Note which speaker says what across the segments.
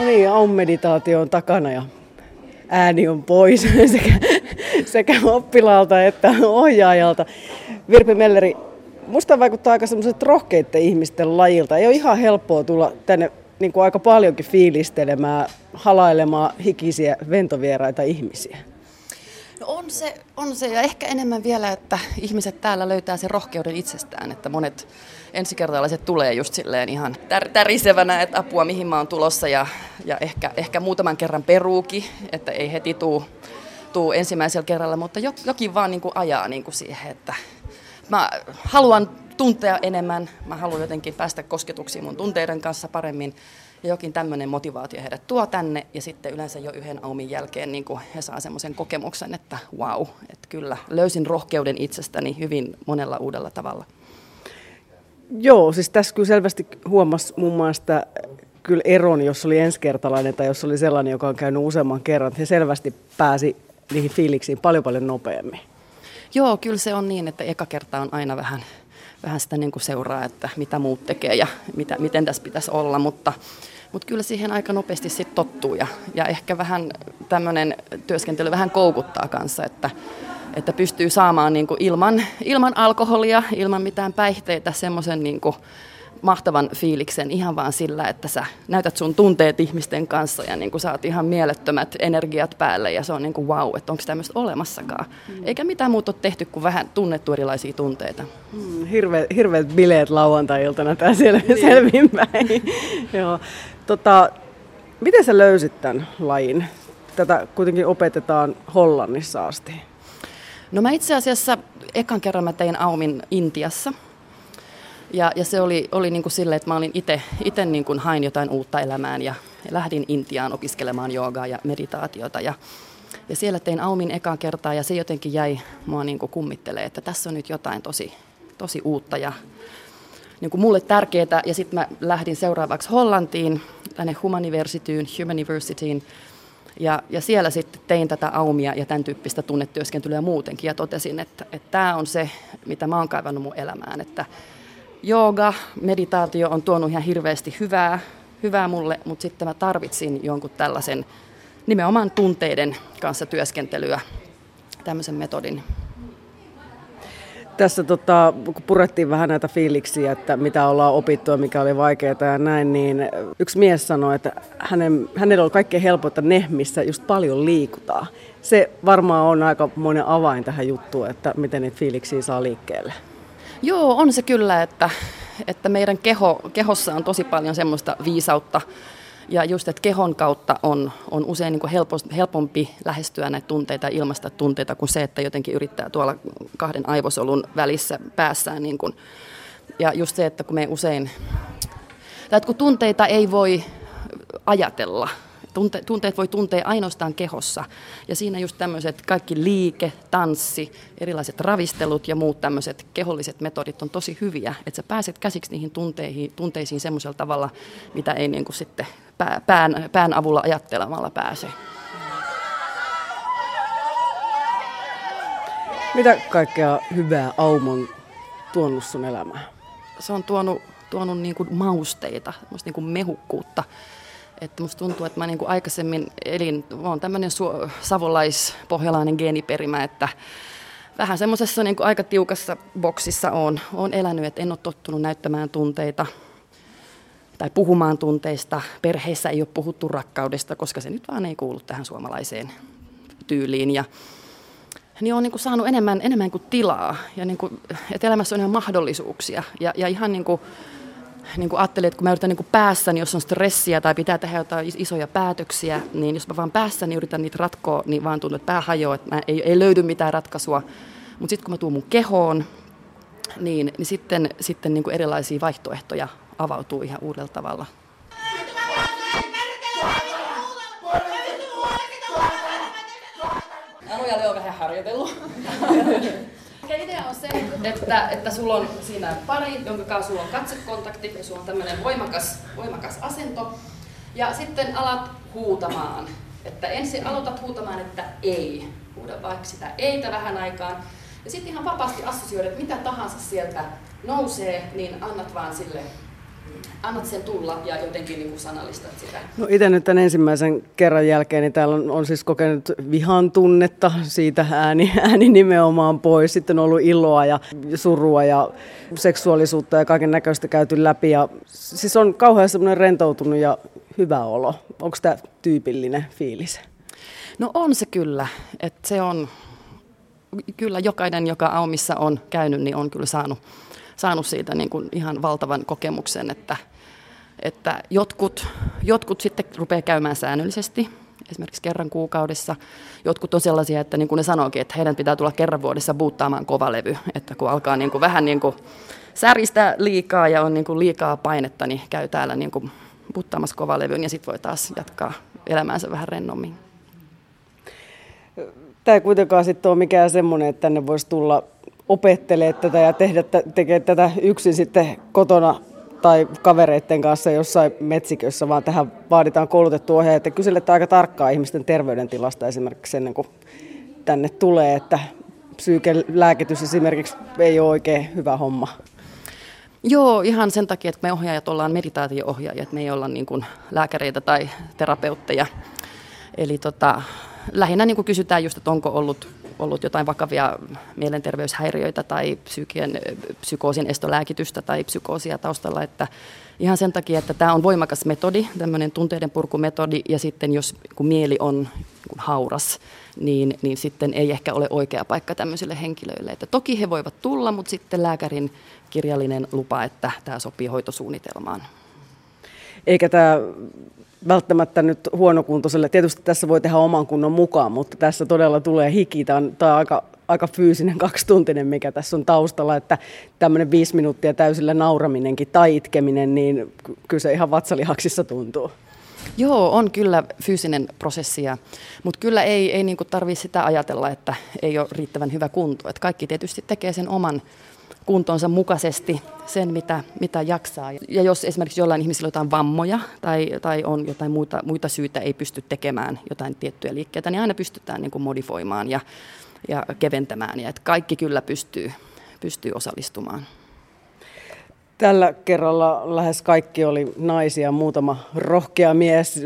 Speaker 1: No niin, aum-meditaatio on takana ja ääni on pois sekä, sekä oppilaalta että ohjaajalta. Virpi Melleri, musta vaikuttaa aika semmoiset rohkeiden ihmisten lajilta. Ei ole ihan helppoa tulla tänne niin kuin aika paljonkin fiilistelemään, halailemaan hikisiä ventovieraita ihmisiä.
Speaker 2: No on se, on se, ja ehkä enemmän vielä, että ihmiset täällä löytää sen rohkeuden itsestään, että monet ensikertalaiset tulee just silleen ihan tär- tärisevänä, että apua mihin mä oon tulossa, ja, ja ehkä, ehkä muutaman kerran peruuki, että ei heti tuu, tuu ensimmäisellä kerralla, mutta jokin vaan niin kuin ajaa niin kuin siihen, että mä haluan tuntea enemmän, mä haluan jotenkin päästä kosketuksiin mun tunteiden kanssa paremmin, ja jokin tämmöinen motivaatio heidät tuo tänne, ja sitten yleensä jo yhden aumin jälkeen niin kuin he saa semmoisen kokemuksen, että wow, että kyllä löysin rohkeuden itsestäni hyvin monella uudella tavalla.
Speaker 1: Joo, siis tässä kyllä selvästi huomasi muun muassa kyllä eron, jos oli ensikertalainen tai jos oli sellainen, joka on käynyt useamman kerran, että he selvästi pääsi niihin fiiliksiin paljon paljon nopeammin.
Speaker 2: Joo, kyllä se on niin, että eka kerta on aina vähän, vähän sitä niin kuin seuraa, että mitä muut tekee ja mitä, miten tässä pitäisi olla, mutta, mutta kyllä siihen aika nopeasti sitten tottuu ja, ja ehkä vähän tämmöinen työskentely vähän koukuttaa kanssa, että, että pystyy saamaan niin kuin ilman, ilman alkoholia, ilman mitään päihteitä semmoisen niin kuin mahtavan fiiliksen ihan vaan sillä, että sä näytät sun tunteet ihmisten kanssa ja niin kuin saat ihan mielettömät energiat päälle ja se on niin kuin wow, että onko tämmöistä olemassakaan. Mm. Eikä mitään muuta ole tehty kuin vähän tunnettu erilaisia tunteita.
Speaker 1: Mm, hirve, hirveät bileet lauantai-iltana tää sel- niin. selvinpäin. Joo. Tota, miten sä löysit tämän lajin? Tätä kuitenkin opetetaan Hollannissa asti.
Speaker 2: No mä itse asiassa ekan kerran mä tein Aumin Intiassa – ja, ja se oli, oli niin kuin silleen, että mä olin itse niin kuin hain jotain uutta elämään ja, lähdin Intiaan opiskelemaan joogaa ja meditaatiota. Ja, ja siellä tein Aumin ekaa kertaa ja se jotenkin jäi mua niin kuin kummittelee, että tässä on nyt jotain tosi, tosi uutta ja niin kuin mulle tärkeää. Ja sitten mä lähdin seuraavaksi Hollantiin, tänne Humaniversityyn, Humanivers,ityin ja, ja siellä sitten tein tätä aumia ja tämän tyyppistä tunnetyöskentelyä muutenkin ja totesin, että tämä on se, mitä mä oon kaivannut mun elämään, että jooga, meditaatio on tuonut ihan hirveästi hyvää, hyvää mulle, mutta sitten mä tarvitsin jonkun tällaisen nimenomaan tunteiden kanssa työskentelyä, tämmöisen metodin.
Speaker 1: Tässä tota, kun purettiin vähän näitä fiiliksiä, että mitä ollaan opittu ja mikä oli vaikeaa ja näin, niin yksi mies sanoi, että hänen, hänellä on kaikkein helpointa ne, missä just paljon liikutaan. Se varmaan on aika monen avain tähän juttuun, että miten niitä fiiliksiä saa liikkeelle.
Speaker 2: Joo, on se kyllä, että, että meidän keho, kehossa on tosi paljon semmoista viisautta. Ja just, että kehon kautta on, on usein niin helpo, helpompi lähestyä näitä tunteita ja ilmaista tunteita kuin se, että jotenkin yrittää tuolla kahden aivosolun välissä päässään. Niin kuin. Ja just se, että kun me usein, tai että kun tunteita ei voi ajatella, Tunte, tunteet voi tuntea ainoastaan kehossa. Ja siinä just tämmöiset kaikki liike, tanssi, erilaiset ravistelut ja muut tämmöiset keholliset metodit on tosi hyviä. Että sä pääset käsiksi niihin tunteihin, tunteisiin semmoisella tavalla, mitä ei niin kuin sitten pää, pään, pään avulla ajattelemalla pääse.
Speaker 1: Mitä kaikkea hyvää Aumon tuonut sun elämään?
Speaker 2: Se on tuonut, tuonut niin kuin mausteita, niin kuin mehukkuutta että musta tuntuu, että mä niin kuin aikaisemmin elin, oon tämmöinen su- savolais-pohjalainen geeniperimä, että vähän semmoisessa niin aika tiukassa boksissa on, on elänyt, että en ole tottunut näyttämään tunteita tai puhumaan tunteista. Perheissä ei ole puhuttu rakkaudesta, koska se nyt vaan ei kuulu tähän suomalaiseen tyyliin. Ja, niin on niin kuin saanut enemmän, enemmän kuin tilaa ja niin kuin, että elämässä on ihan mahdollisuuksia. Ja, ja ihan niin kuin, niin kuin ajattelin, että kun mä yritän niin kuin päässä, niin jos on stressiä tai pitää tehdä jotain isoja päätöksiä, niin jos mä vaan päässä niin yritän niitä ratkoa, niin vaan tuntuu, että pää hajoaa, että mä ei, ei löydy mitään ratkaisua. Mutta sitten kun mä tuun mun kehoon, niin, niin sitten, sitten niin kuin erilaisia vaihtoehtoja avautuu ihan uudella tavalla. Anujalle on vähän harjoitellut. se, että, että sulla on siinä pari, jonka kanssa sulla on katsekontakti ja sulla on tämmöinen voimakas, voimakas asento. Ja sitten alat huutamaan. Että ensin aloitat huutamaan, että ei. Huuda vaikka sitä eitä vähän aikaan. Ja sitten ihan vapaasti assosioida, että mitä tahansa sieltä nousee, niin annat vaan sille annat sen tulla ja jotenkin niin kuin sanallistat sitä?
Speaker 1: No itse nyt tämän ensimmäisen kerran jälkeen, niin täällä on, on siis kokenut vihan tunnetta, siitä ääni, ääni nimenomaan pois. Sitten on ollut iloa ja surua ja seksuaalisuutta ja kaiken näköistä käyty läpi. Ja, siis on kauhean semmoinen rentoutunut ja hyvä olo. Onko tämä tyypillinen fiilis?
Speaker 2: No on se kyllä, että se on, kyllä jokainen, joka Aumissa on käynyt, niin on kyllä saanut, saanut siitä niin kuin ihan valtavan kokemuksen, että, että jotkut, jotkut sitten rupeaa käymään säännöllisesti, esimerkiksi kerran kuukaudessa. Jotkut on sellaisia, että niin kuin ne sanookin, että heidän pitää tulla kerran vuodessa buuttaamaan kovalevy, että kun alkaa niin kuin vähän niin kuin säristä liikaa ja on niin kuin liikaa painetta, niin käy täällä niin kuin buuttaamassa kovalevyn ja sitten voi taas jatkaa elämäänsä vähän rennommin.
Speaker 1: Tämä ei kuitenkaan sitten ole mikään semmoinen, että tänne voisi tulla opettelee tätä ja tehdä, tekee tätä yksin sitten kotona tai kavereiden kanssa jossain metsikössä, vaan tähän vaaditaan koulutettu ohjaaja, että kyselette aika tarkkaa ihmisten terveydentilasta esimerkiksi ennen kuin tänne tulee, että psyykelääkitys esimerkiksi ei ole oikein hyvä homma.
Speaker 2: Joo, ihan sen takia, että me ohjaajat ollaan meditaatio-ohjaajia, että me ei olla niin kuin lääkäreitä tai terapeutteja. Eli tota, lähinnä niin kuin kysytään just, että onko ollut, ollut jotain vakavia mielenterveyshäiriöitä tai psyykien, psykoosin estolääkitystä tai psykoosia taustalla, että ihan sen takia, että tämä on voimakas metodi, tämmöinen tunteiden purkumetodi, ja sitten jos kun mieli on kun hauras, niin, niin sitten ei ehkä ole oikea paikka tämmöisille henkilöille. Että toki he voivat tulla, mutta sitten lääkärin kirjallinen lupa, että tämä sopii hoitosuunnitelmaan.
Speaker 1: Eikä tämä välttämättä nyt huonokuntoiselle. Tietysti tässä voi tehdä oman kunnon mukaan, mutta tässä todella tulee hiki. Tämä on, tämä on aika, aika fyysinen kaksituntinen, mikä tässä on taustalla, että tämmöinen viisi minuuttia täysillä nauraminenkin tai itkeminen, niin kyllä se ihan vatsalihaksissa tuntuu.
Speaker 2: Joo, on kyllä fyysinen prosessi, mutta kyllä ei, ei niin tarvitse sitä ajatella, että ei ole riittävän hyvä kunto. Että kaikki tietysti tekee sen oman kuntonsa mukaisesti sen, mitä, mitä jaksaa. Ja jos esimerkiksi jollain ihmisillä on jotain vammoja tai, tai on jotain muita, muita syitä, ei pysty tekemään jotain tiettyjä liikkeitä, niin aina pystytään niin modifoimaan ja, ja keventämään. Ja että kaikki kyllä pystyy, pystyy osallistumaan.
Speaker 1: Tällä kerralla lähes kaikki oli naisia, muutama rohkea mies,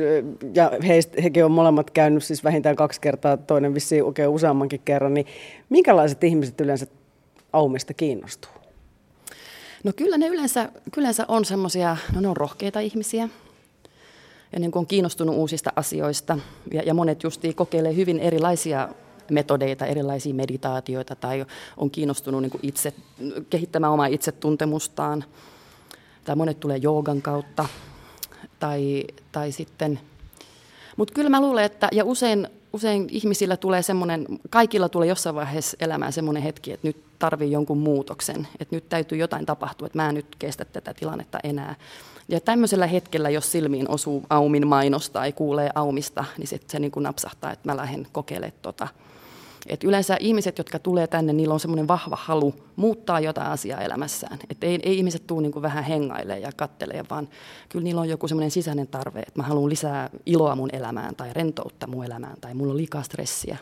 Speaker 1: ja heistä, hekin on molemmat käynyt siis vähintään kaksi kertaa, toinen vissiin oikein useammankin kerran, niin minkälaiset ihmiset yleensä Aumista kiinnostuu?
Speaker 2: No kyllä ne yleensä, yleensä on semmoisia, no ne on rohkeita ihmisiä, ja niin kuin on kiinnostunut uusista asioista, ja, ja monet justiin kokeilee hyvin erilaisia metodeita, erilaisia meditaatioita, tai on kiinnostunut niin itse, kehittämään omaa itsetuntemustaan, tai monet tulee joogan kautta, tai, tai sitten, mutta kyllä mä luulen, että, ja usein, usein ihmisillä tulee semmoinen, kaikilla tulee jossain vaiheessa elämään semmoinen hetki, että nyt tarvii jonkun muutoksen, että nyt täytyy jotain tapahtua, että mä en nyt kestä tätä tilannetta enää. Ja tämmöisellä hetkellä, jos silmiin osuu Aumin mainosta tai kuulee Aumista, niin se niin kuin napsahtaa, että mä lähden kokeilemaan tota. Et yleensä ihmiset, jotka tulee tänne, niillä on semmoinen vahva halu muuttaa jotain asiaa elämässään. Et ei, ei ihmiset tule niin vähän hengailemaan ja kattelemaan, vaan kyllä niillä on joku semmoinen sisäinen tarve, että mä haluan lisää iloa mun elämään tai rentoutta mun elämään tai mulla on liikaa stressiä.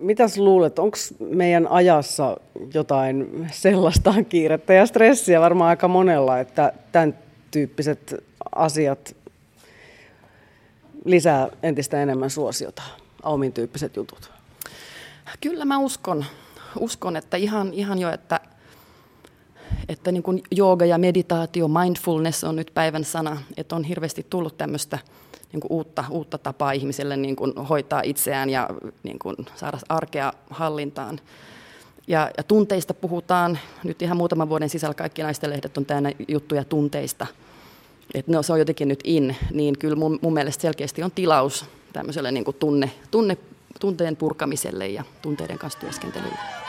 Speaker 1: Mitäs luulet, onko meidän ajassa jotain sellaista kiirettä ja stressiä? Varmaan aika monella, että tämän tyyppiset asiat lisää entistä enemmän suosiota, Aumin tyyppiset jutut?
Speaker 2: Kyllä mä uskon, uskon että ihan, ihan jo, että, että niin kuin jooga ja meditaatio, mindfulness on nyt päivän sana, että on hirveästi tullut tämmöistä – niin kuin uutta, uutta tapaa ihmiselle niin kuin hoitaa itseään ja niin kuin saada arkea hallintaan. Ja, ja tunteista puhutaan, nyt ihan muutaman vuoden sisällä kaikki naisten lehdet on täynnä juttuja tunteista. Et no, se on jotenkin nyt in, niin kyllä mun, mun mielestä selkeästi on tilaus tämmöiselle niin kuin tunne, tunne, tunteen purkamiselle ja tunteiden kanssa työskentelylle.